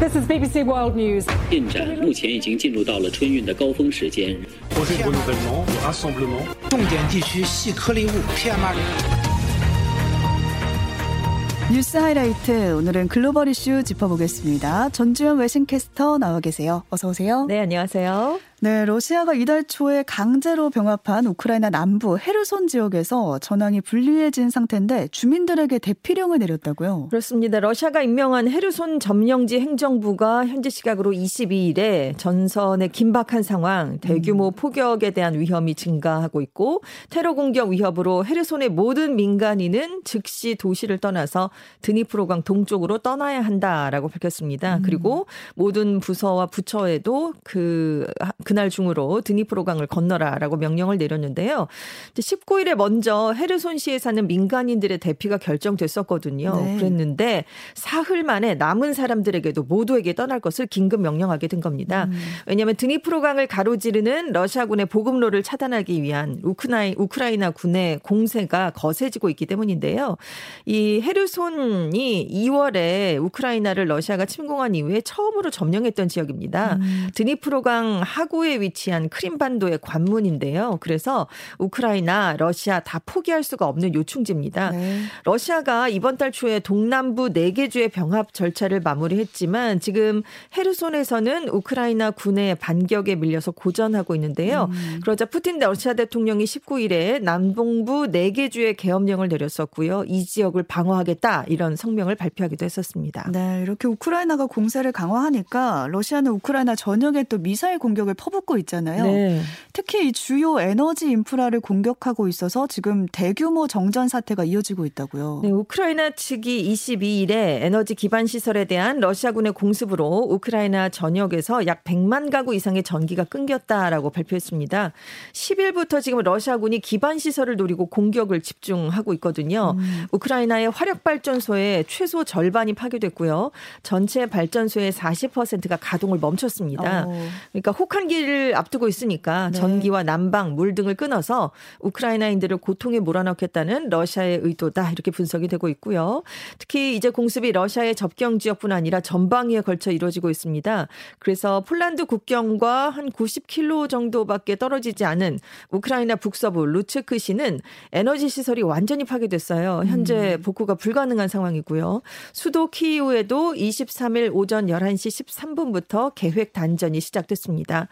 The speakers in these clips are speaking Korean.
This is BBC World News. 进展目前已经进入到了春运的高峰时间。 projet de renouvellement, de rassemblement. 重点地区细颗粒物 PM2.5。 뉴스 하이라이트 오늘은 글로벌 이슈 짚어보겠습니다. 전주현 외신캐스터 나와 계세요. 어서 오세요. 네, 안녕하세요. 네, 러시아가 이달 초에 강제로 병합한 우크라이나 남부 헤르손 지역에서 전황이 불리해진 상태인데 주민들에게 대피령을 내렸다고요. 그렇습니다. 러시아가 임명한 헤르손 점령지 행정부가 현지 시각으로 22일에 전선의 긴박한 상황, 대규모 포격에 대한 위험이 증가하고 있고 테러 공격 위협으로 헤르손의 모든 민간인은 즉시 도시를 떠나서 드니프로강 동쪽으로 떠나야 한다라고 밝혔습니다. 그리고 모든 부서와 부처에도 그 그날 중으로 드니프로강을 건너라라고 명령을 내렸는데요. 19일에 먼저 헤르손시에 사는 민간인들의 대피가 결정됐었거든요. 네. 그랬는데 사흘 만에 남은 사람들에게도 모두에게 떠날 것을 긴급 명령하게 된 겁니다. 왜냐하면 드니프로강을 가로지르는 러시아군의 보급로를 차단하기 위한 우크라이, 우크라이나 군의 공세가 거세지고 있기 때문인데요. 이 헤르손이 2월에 우크라이나를 러시아가 침공한 이후에 처음으로 점령했던 지역입니다. 드니프로강 하구 에 위치한 크림반도의 관문인데요. 그래서 우크라이나, 러시아 다 포기할 수가 없는 요충지입니다. 네. 러시아가 이번 달 초에 동남부 4개 주의 병합 절차를 마무리했지만 지금 헤르손에서는 우크라이나 군의 반격에 밀려서 고전하고 있는데요. 그러자 푸틴 러시아 대통령이 19일에 남동부 4개 주의 계엄령을 내렸었고요. 이 지역을 방어하겠다 이런 성명을 발표하기도 했었습니다. 네, 이렇게 우크라이나가 공세를 강화하니까 러시아는 우크라이나 전역에 또 미사일 공격을 퍼붓고 있잖아요. 네. 특히 이 주요 에너지 인프라를 공격하고 있어서 지금 대규모 정전 사태가 이어지고 있다고요. 네, 우크라이나 측이 22일에 에너지 기반 시설에 대한 러시아군의 공습으로 우크라이나 전역에서 약 100만 가구 이상의 전기가 끊겼다라고 발표했습니다. 10일부터 지금 러시아군이 기반 시설을 노리고 공격을 집중하고 있거든요. 우크라이나의 화력 발전소의 최소 절반이 파괴됐고요. 전체 발전소의 40%가 가동을 멈췄습니다. 어. 그러니까 혹한기 를 앞두고 있으니까 네. 전기와 난방, 물 등을 끊어서 우크라이나인들을 고통에 몰아넣겠다는 러시아의 의도다 이렇게 분석이 되고 있고요. 특히 이제 공습이 러시아의 접경 지역뿐 아니라 전방위에 걸쳐 이루어지고 있습니다. 그래서 폴란드 국경과 한 90km 정도밖에 떨어지지 않은 우크라이나 북서부 루츠크시는 에너지 시설이 완전히 파괴됐어요. 현재 복구가 불가능한 상황이고요. 수도 키이우에도 23일 오전 11시 13분부터 계획 단전이 시작됐습니다.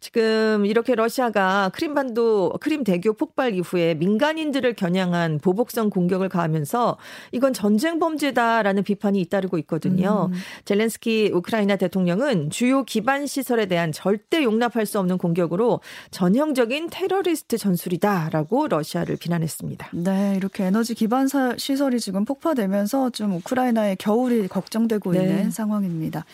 지금 이렇게 러시아가 크림반도 크림 대교 폭발 이후에 민간인들을 겨냥한 보복성 공격을 가하면서 이건 전쟁 범죄다라는 비판이 잇따르고 있거든요. 젤렌스키 우크라이나 대통령은 주요 기반 시설에 대한 절대 용납할 수 없는 공격으로 전형적인 테러리스트 전술이다라고 러시아를 비난했습니다. 네, 이렇게 에너지 기반 사- 시설이 지금 폭파되면서 좀 우크라이나의 겨울이 걱정되고 네. 있는 상황입니다.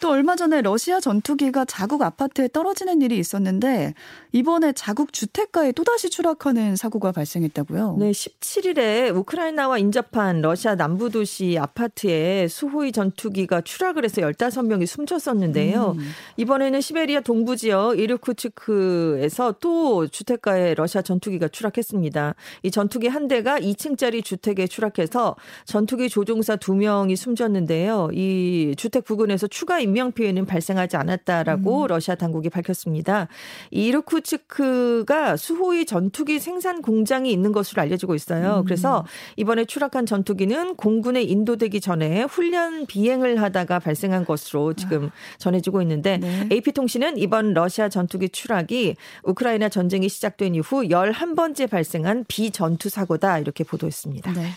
또 얼마 전에 러시아 전투기가 자국 아파트에 떨어지는 일이 있었는데 이번에 자국 주택가에 또다시 추락하는 사고가 발생했다고요. 네, 17일에 우크라이나와 인접한 러시아 남부 도시 아파트에 수호위 전투기가 추락을 해서 15명이 숨졌었는데요. 이번에는 시베리아 동부 지역 이르쿠츠크에서 또 주택가에 러시아 전투기가 추락했습니다. 이 전투기 한 대가 2층짜리 주택에 추락해서 전투기 조종사 2명이 숨졌는데요. 이 주택 부근에서 추가 인명 피해는 발생하지 않았다라고 러시아 당국이 밝혔습니다. 이 이르쿠츠크가 수호위 전투기 생산 공장이 있는 것으로 알려지고 있어요. 그래서 이번에 추락한 전투기는 공군에 인도되기 전에 훈련 비행을 하다가 발생한 것으로 지금 전해지고 있는데 네. AP통신은 이번 러시아 전투기 추락이 우크라이나 전쟁이 시작된 이후 11번째 발생한 비전투 사고다 이렇게 보도했습니다. 네.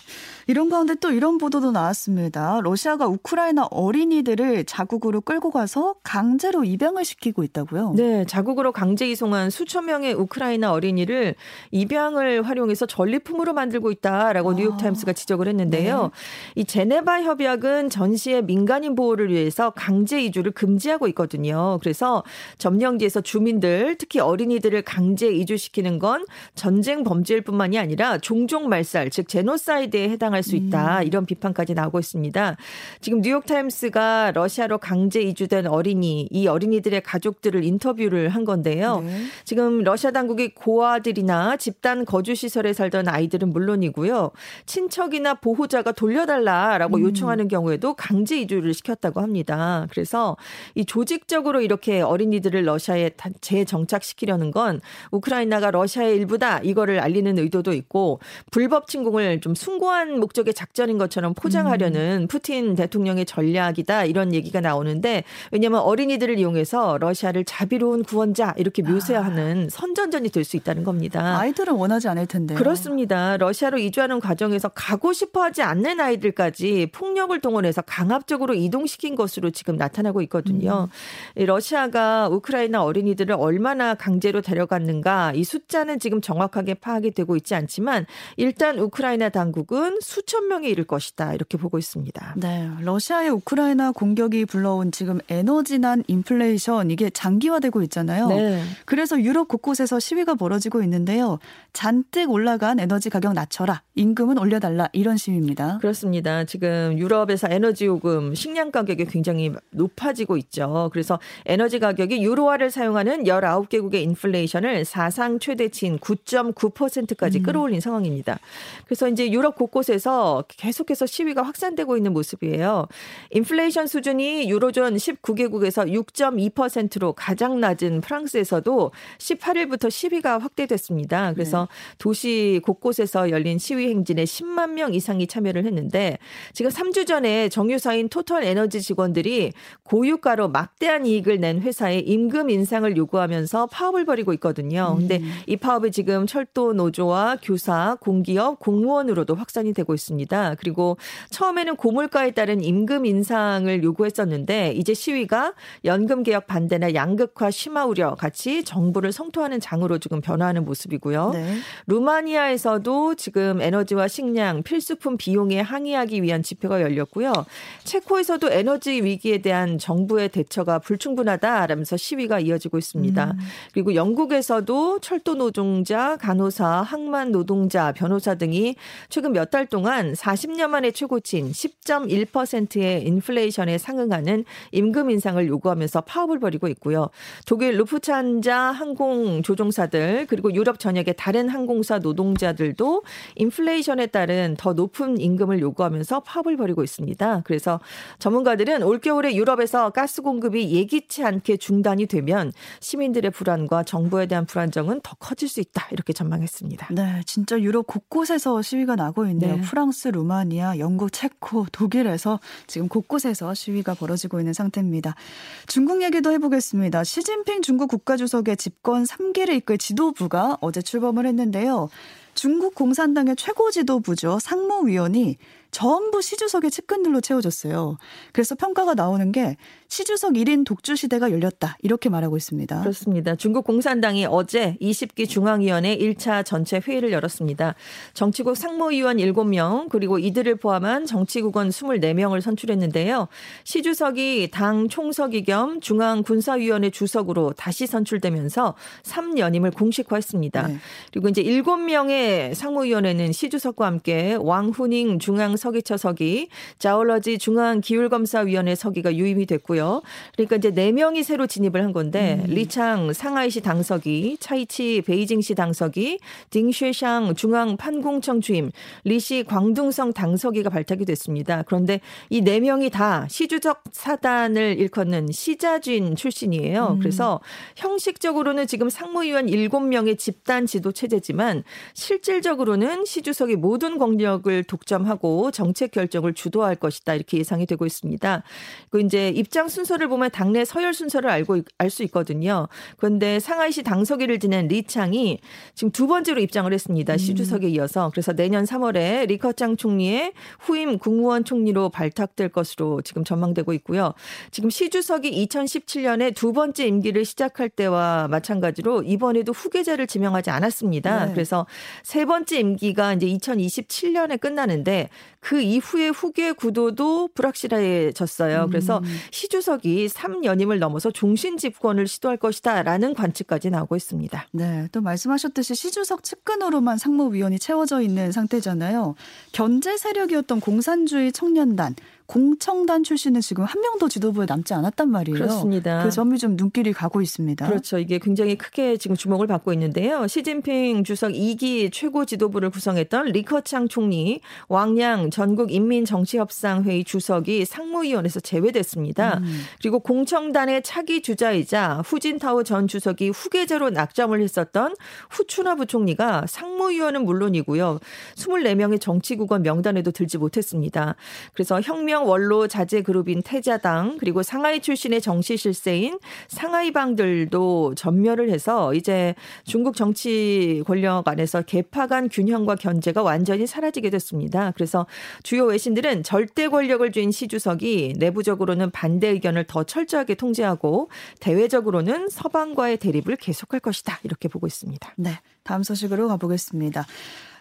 이런 가운데 또 이런 보도도 나왔습니다. 러시아가 우크라이나 어린이들을 자국으로 끌고 가서 강제로 입양을 시키고 있다고요. 네, 자국으로 강제 이송한 수천 명의 우크라이나 어린이를 입양을 활용해서 전리품으로 만들고 있다라고 아. 뉴욕타임스가 지적을 했는데요. 이 제네바 협약은 전시의 민간인 보호를 위해서 강제 이주를 금지하고 있거든요. 그래서 점령지에서 주민들, 특히 어린이들을 강제 이주시키는 건 전쟁 범죄일 뿐만이 아니라 종족 말살, 즉 제노사이드에 해당할 수 있다. 이런 비판까지 나오고 있습니다. 지금 뉴욕타임스가 러시아로 강제 강제 이주된 어린이, 이 어린이들의 가족들을 인터뷰를 한 건데요. 네. 지금 러시아 당국이 고아들이나 집단 거주 시설에 살던 아이들은 물론이고요. 친척이나 보호자가 돌려달라라고 음. 요청하는 경우에도 강제 이주를 시켰다고 합니다. 그래서 이 조직적으로 이렇게 어린이들을 러시아에 재정착시키려는 건 우크라이나가 러시아의 일부다 이거를 알리는 의도도 있고 불법 침공을 좀 숭고한 목적의 작전인 것처럼 포장하려는 음. 푸틴 대통령의 전략이다 이런 얘기가 나오는 데 왜냐하면 어린이들을 이용해서 러시아를 자비로운 구원자 이렇게 묘사하는 아. 선전전이 될 수 있다는 겁니다. 아이들은 원하지 않을 텐데요. 그렇습니다. 러시아로 이주하는 과정에서 가고 싶어하지 않는 아이들까지 폭력을 동원해서 강압적으로 이동시킨 것으로 지금 나타나고 있거든요. 음. 러시아가 우크라이나 어린이들을 얼마나 강제로 데려갔는가 이 숫자는 지금 정확하게 파악이 되고 있지 않지만 일단 우크라이나 당국은 수천 명에 이를 것이다 이렇게 보고 있습니다. 네, 러시아의 우크라이나 공격이 불러온 지금 에너지난 인플레이션 이게 장기화되고 있잖아요. 네. 그래서 유럽 곳곳에서 시위가 벌어지고 있는데요. 잔뜩 올라간 에너지 가격 낮춰라, 임금은 올려달라 이런 시위입니다. 그렇습니다. 지금 유럽에서 에너지 요금, 식량 가격이 굉장히 높아지고 있죠. 그래서 에너지 가격이 유로화를 사용하는 19개국의 인플레이션을 사상 최대치인 9.9%까지 음. 끌어올린 상황입니다. 그래서 이제 유럽 곳곳에서 계속해서 시위가 확산되고 있는 모습이에요. 인플레이션 수준이 유로존 19개국에서 6.2%로 가장 낮은 프랑스에서도 18일부터 시위가 확대됐습니다. 그래서 네. 도시 곳곳에서 열린 시위 행진에 10만 명 이상이 참여를 했는데 지금 3주 전에 정유사인 토털 에너지 직원들이 고유가로 막대한 이익을 낸 회사에 임금 인상을 요구하면서 파업을 벌이고 있거든요. 근데 음. 이 파업이 지금 철도 노조와 교사, 공기업, 공무원으로도 확산이 되고 있습니다. 그리고 처음에는 고물가에 따른 임금 인상을 요구했었는데 이제 시위가 연금 개혁 반대나 양극화 심화 우려 같이 정부를 성토하는 장으로 지금 변화하는 모습이고요. 네. 루마니아에서도 지금 에너지와 식량, 필수품 비용에 항의하기 위한 집회가 열렸고요. 체코에서도 에너지 위기에 대한 정부의 대처가 불충분하다라면서 시위가 이어지고 있습니다. 음. 그리고 영국에서도 철도 노동자, 간호사, 항만 노동자, 변호사 등이 최근 몇 달 동안 40년 만에 최고치인 10.1%의 인플레이션에 상응하는 임금 인상을 요구하면서 파업을 벌이고 있고요. 독일 루프찬자 항공 조종사들 그리고 유럽 전역의 다른 항공사 노동자들도 인플레이션에 따른 더 높은 임금을 요구하면서 파업을 벌이고 있습니다. 그래서 전문가들은 올겨울에 유럽에서 가스 공급이 예기치 않게 중단이 되면 시민들의 불안과 정부에 대한 불안정은 더 커질 수 있다 이렇게 전망했습니다. 네, 진짜 유럽 곳곳에서 시위가 나고 있네요. 네. 프랑스, 루마니아, 영국, 체코, 독일에서 지금 곳곳에서 시위가 벌어지고 있는 상태입니다. 중국 얘기도 해보겠습니다. 시진핑 중국 국가주석의 집권 3기를 이끌 지도부가 어제 출범을 했는데요. 중국 공산당의 최고 지도부죠. 상무위원이 전부 시주석의 측근들로 채워졌어요. 그래서 평가가 나오는 게 시주석 1인 독주 시대가 열렸다. 이렇게 말하고 있습니다. 그렇습니다. 중국 공산당이 어제 20기 중앙위원회 1차 전체 회의를 열었습니다. 정치국 상무위원 7명 그리고 이들을 포함한 정치국원 24명을 선출했는데요. 시주석이 당 총석이 겸 중앙군사위원회 주석으로 다시 선출되면서 3연임을 공식화했습니다. 네. 그리고 이제 7명의 상무위원회는 시주석과 함께 왕후닝 중앙 서기처 서기, 자올러지 중앙기율검사위원회 서기가 유임이 됐고요. 그러니까 이제 네 명이 새로 진입을 한 건데 음. 리창 상하이시 당서기, 차이치 베이징시 당서기, 딩쉐샹 중앙 판공청 주임, 리시 광둥성 당서기가 발탁이 됐습니다. 그런데 이네 명이 다 시주적 사단을 일컫는 시자진 출신이에요. 음. 그래서 형식적으로는 지금 상무위원 7명의 집단 지도 체제지만 실질적으로는 시주석이 모든 권력을 독점하고 정책 결정을 주도할 것이다 이렇게 예상이 되고 있습니다. 그 이제 입장 순서를 보면 당내 서열 순서를 알고 알 수 있거든요. 그런데 상하이시 당서기를 지낸 리창이 지금 두 번째로 입장을 했습니다. 시 주석에 이어서 그래서 내년 3월에 리커짱 총리의 후임 국무원 총리로 발탁될 것으로 지금 전망되고 있고요. 지금 시 주석이 2017년에 두 번째 임기를 시작할 때와 마찬가지로 이번에도 후계자를 지명하지 않았습니다. 네. 그래서 세 번째 임기가 이제 2027년에 끝나는데 그 이후에 후계 구도도 불확실해졌어요. 그래서 음. 시 주석이 3연임을 넘어서 종신 집권을 시도할 것이다라는 관측까지 나오고 있습니다. 네, 또 말씀하셨듯이 시 주석 측근으로만 상무위원이 채워져 있는 상태잖아요. 견제 세력이었던 공산주의 청년단 공청단 출신은 지금 한 명도 지도부에 남지 않았단 말이에요. 그렇습니다. 그 점이 좀 눈길이 가고 있습니다. 그렇죠. 이게 굉장히 크게 지금 주목을 받고 있는데요. 시진핑 주석 2기 최고 지도부를 구성했던 리커창 총리, 왕양 전국 인민 정치협상회의 주석이 상무위원회에서 제외됐습니다. 음. 그리고 공청단의 차기 주자이자 후진타오 전 주석이 후계자로 낙점을 했었던 후추나 부총리가 상무위원은 물론이고요. 24명의 정치국원 명단에도 들지 못했습니다. 그래서 혁명 원로 자제 그룹인 태자당 그리고 상하이 출신의 정치 실세인 상하이방들도 전멸을 해서 이제 중국 정치 권력 안에서 개파 간 균형과 견제가 완전히 사라지게 됐습니다. 그래서 주요 외신들은 절대 권력을 쥔 시 주석이 내부적으로는 반대 의견을 더 철저하게 통제하고 대외적으로는 서방과의 대립을 계속할 것이다. 이렇게 보고 있습니다. 네. 다음 소식으로 가보겠습니다.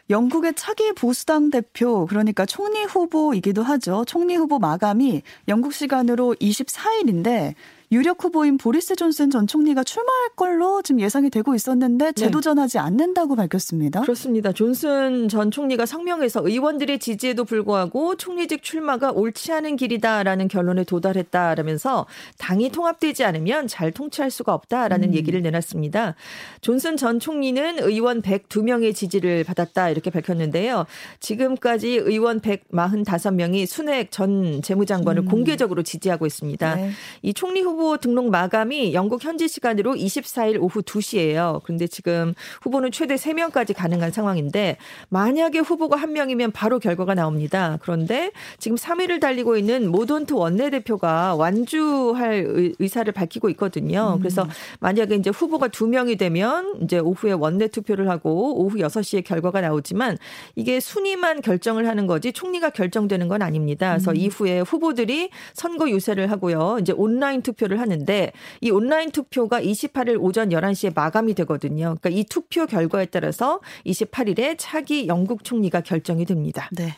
영국의 차기 보수당 대표 그러니까 총리 후보이기도 하죠. 총리 후보 마감이 영국 시간으로 24일인데 유력 후보인 보리스 존슨 전 총리가 출마할 걸로 지금 예상이 되고 있었는데 네. 재도전하지 네. 않는다고 밝혔습니다. 그렇습니다. 존슨 전 총리가 성명에서 의원들의 지지에도 불구하고 총리직 출마가 옳지 않은 길이다라는 결론에 도달했다라면서 당이 통합되지 않으면 잘 통치할 수가 없다라는 음. 얘기를 내놨습니다. 존슨 전 총리는 의원 102명의 지지를 받았다 이렇게 밝혔는데요. 지금까지 의원 145명이 순핵 전 재무장관을 음. 공개적으로 지지하고 있습니다. 네. 이 총리 후보 후보 등록 마감이 영국 현지 시간으로 24일 오후 2시예요. 그런데 지금 후보는 최대 3명까지 가능한 상황인데 만약에 후보가 한 명이면 바로 결과가 나옵니다. 그런데 지금 3위를 달리고 있는 모돈트 원내대표가 완주할 의사를 밝히고 있거든요. 음. 그래서 만약에 이제 후보가 두 명이 되면 이제 오후에 원내 투표를 하고 오후 6시에 결과가 나오지만 이게 순위만 결정을 하는 거지 총리가 결정되는 건 아닙니다. 그래서 음. 이후에 후보들이 선거 유세를 하고요. 이제 온라인 투표를 투표를 하는데 이 온라인 투표가 28일 오전 11시에 마감이 되거든요. 그러니까 이 투표 결과에 따라서 28일에 차기 영국 총리가 결정이 됩니다. 네.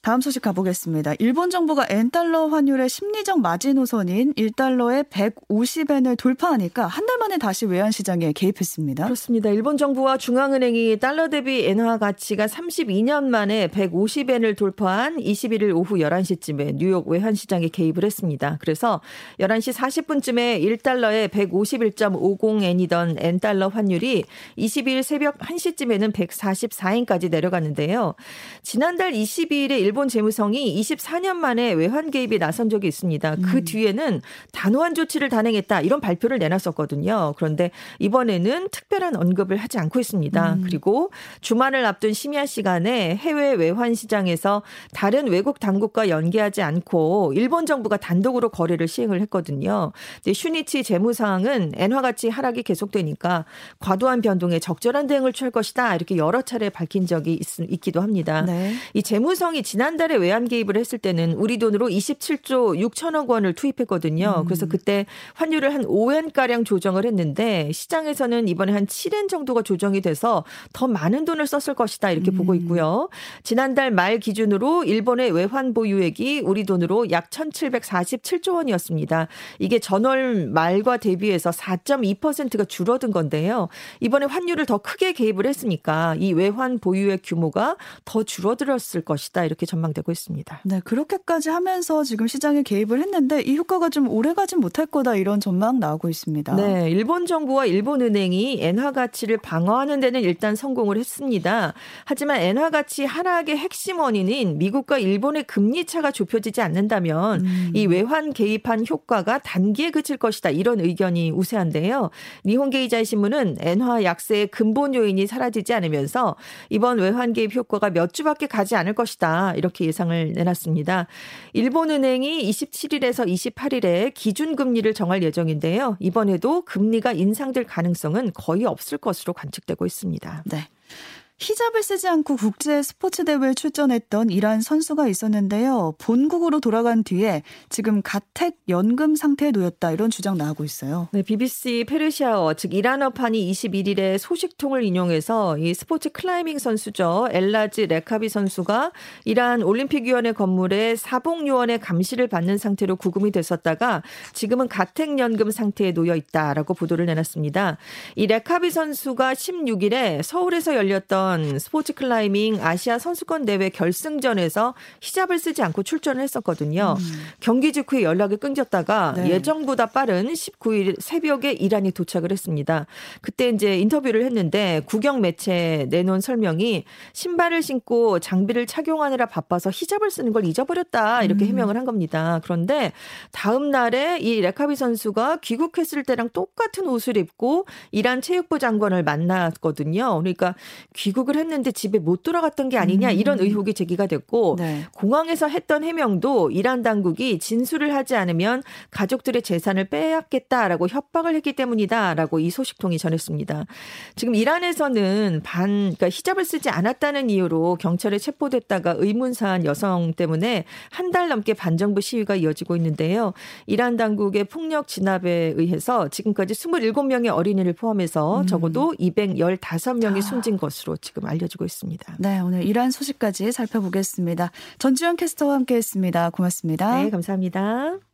다음 소식 가보겠습니다. 일본 정부가 엔달러 환율의 심리적 마지노선인 1달러에 150엔을 돌파하니까 한 달 만에 다시 외환 시장에 개입했습니다. 그렇습니다. 일본 정부와 중앙은행이 달러 대비 엔화 가치가 32년 만에 150엔을 돌파한 21일 오후 11시쯤에 뉴욕 외환 시장에 개입을 했습니다. 그래서 11시 40분쯤에 1달러에 151.50엔이던 엔달러 환율이 22일 새벽 1시쯤에는 144엔까지 내려갔는데요. 지난달 22일에 일본 재무성이 24년 만에 외환 개입에 나선 적이 있습니다. 그 음. 뒤에는 단호한 조치를 단행했다 이런 발표를 내놨었거든요. 그런데 이번에는 특별한 언급을 하지 않고 있습니다. 음. 그리고 주말을 앞둔 심야 시간에 해외 외환 시장에서 다른 외국 당국과 연계하지 않고 일본 정부가 단독으로 거래를 시행을 했거든요. 이제 슈니치 재무상은 엔화 가치 하락이 계속되니까 과도한 변동에 적절한 대응을 취할 것이다 이렇게 여러 차례 밝힌 적이 있, 기도 합니다. 네. 이 재무성이 지난달에 외환 개입을 했을 때는 우리 돈으로 27조 6천억 원을 투입했거든요. 음. 그래서 그때 환율을 한 5엔 가량 조정을 했는데 시장에서는 이번에 한 7엔 정도가 조정이 돼서 더 많은 돈을 썼을 것이다 이렇게 음. 보고 있고요. 지난달 말 기준으로 일본의 외환 보유액이 우리 돈으로 약 1,747조 원이었습니다. 이게 전월 말과 대비해서 4.2%가 줄어든 건데요. 이번에 환율을 더 크게 개입을 했으니까 이 외환 보유액 규모가 더 줄어들었을 것이다 이렇게 전망되고 있습니다. 네, 그렇게까지 하면서 지금 시장에 개입을 했는데 이 효과가 좀 오래 가진 못할 거다 이런 전망 나오고 있습니다. 네, 일본 정부와 일본 은행이 엔화 가치를 방어하는 데는 일단 성공을 했습니다. 하지만 엔화 가치 하락의 핵심 원인인 미국과 일본의 금리 차가 좁혀지지 않는다면 음. 이 외환 개입한 효과가 단기에 그칠 것이다 이런 의견이 우세한데요. 니혼게이자이 신문은 엔화 약세의 근본 요인이 사라지지 않으면서 이번 외환 개입 효과가 몇 주밖에 가지 않을 것이다. 이렇게 예상을 내놨습니다. 일본은행이 27일에서 28일에 기준금리를 정할 예정인데요. 이번에도 금리가 인상될 가능성은 거의 없을 것으로 관측되고 있습니다. 네. 히잡을 쓰지 않고 국제 스포츠 대회에 출전했던 이란 선수가 있었는데요. 본국으로 돌아간 뒤에 지금 가택 연금 상태에 놓였다 이런 주장 나오고 있어요. 네, BBC 페르시아어 즉 이란어판이 21일에 소식통을 인용해서 이 스포츠 클라이밍 선수죠. 엘나즈 레카비 선수가 이란 올림픽위원회 건물에 사복요원의 감시를 받는 상태로 구금이 됐었다가 지금은 가택 연금 상태에 놓여 있다라고 보도를 내놨습니다. 이 레카비 선수가 16일에 서울에서 열렸던 있었던 스포츠 클라이밍 아시아 선수권 대회 결승전에서 히잡을 쓰지 않고 출전을 했었거든요. 음. 경기 직후에 연락이 끊겼다가 네. 예정보다 빠른 19일 새벽에 이란에 도착을 했습니다. 그때 이제 인터뷰를 했는데 국영 매체 내놓은 설명이 신발을 신고 장비를 착용하느라 바빠서 히잡을 쓰는 걸 잊어버렸다 이렇게 음. 해명을 한 겁니다. 그런데 다음 날에 이 레카비 선수가 귀국했을 때랑 똑같은 옷을 입고 이란 체육부 장관을 만났거든요. 그러니까 귀국 을 했는데 집에 못 돌아갔던 게 아니냐 이런 음. 의혹이 제기가 됐고 네. 공항에서 했던 해명도 이란 당국이 진술을 하지 않으면 가족들의 재산을 빼앗겠다라고 협박을 했기 때문이다라고 이 소식통이 전했습니다. 지금 이란에서는 반 그러니까 히잡을 쓰지 않았다는 이유로 경찰에 체포됐다가 의문사한 여성 때문에 한 달 넘게 반정부 시위가 이어지고 있는데요. 이란 당국의 폭력 진압에 의해서 지금까지 27명의 어린이를 포함해서 음. 적어도 215명이 숨진 것으로 지금 알려지고 있습니다. 네, 오늘 이란 소식까지 살펴보겠습니다. 전주현 캐스터와 함께했습니다. 고맙습니다. 네, 감사합니다.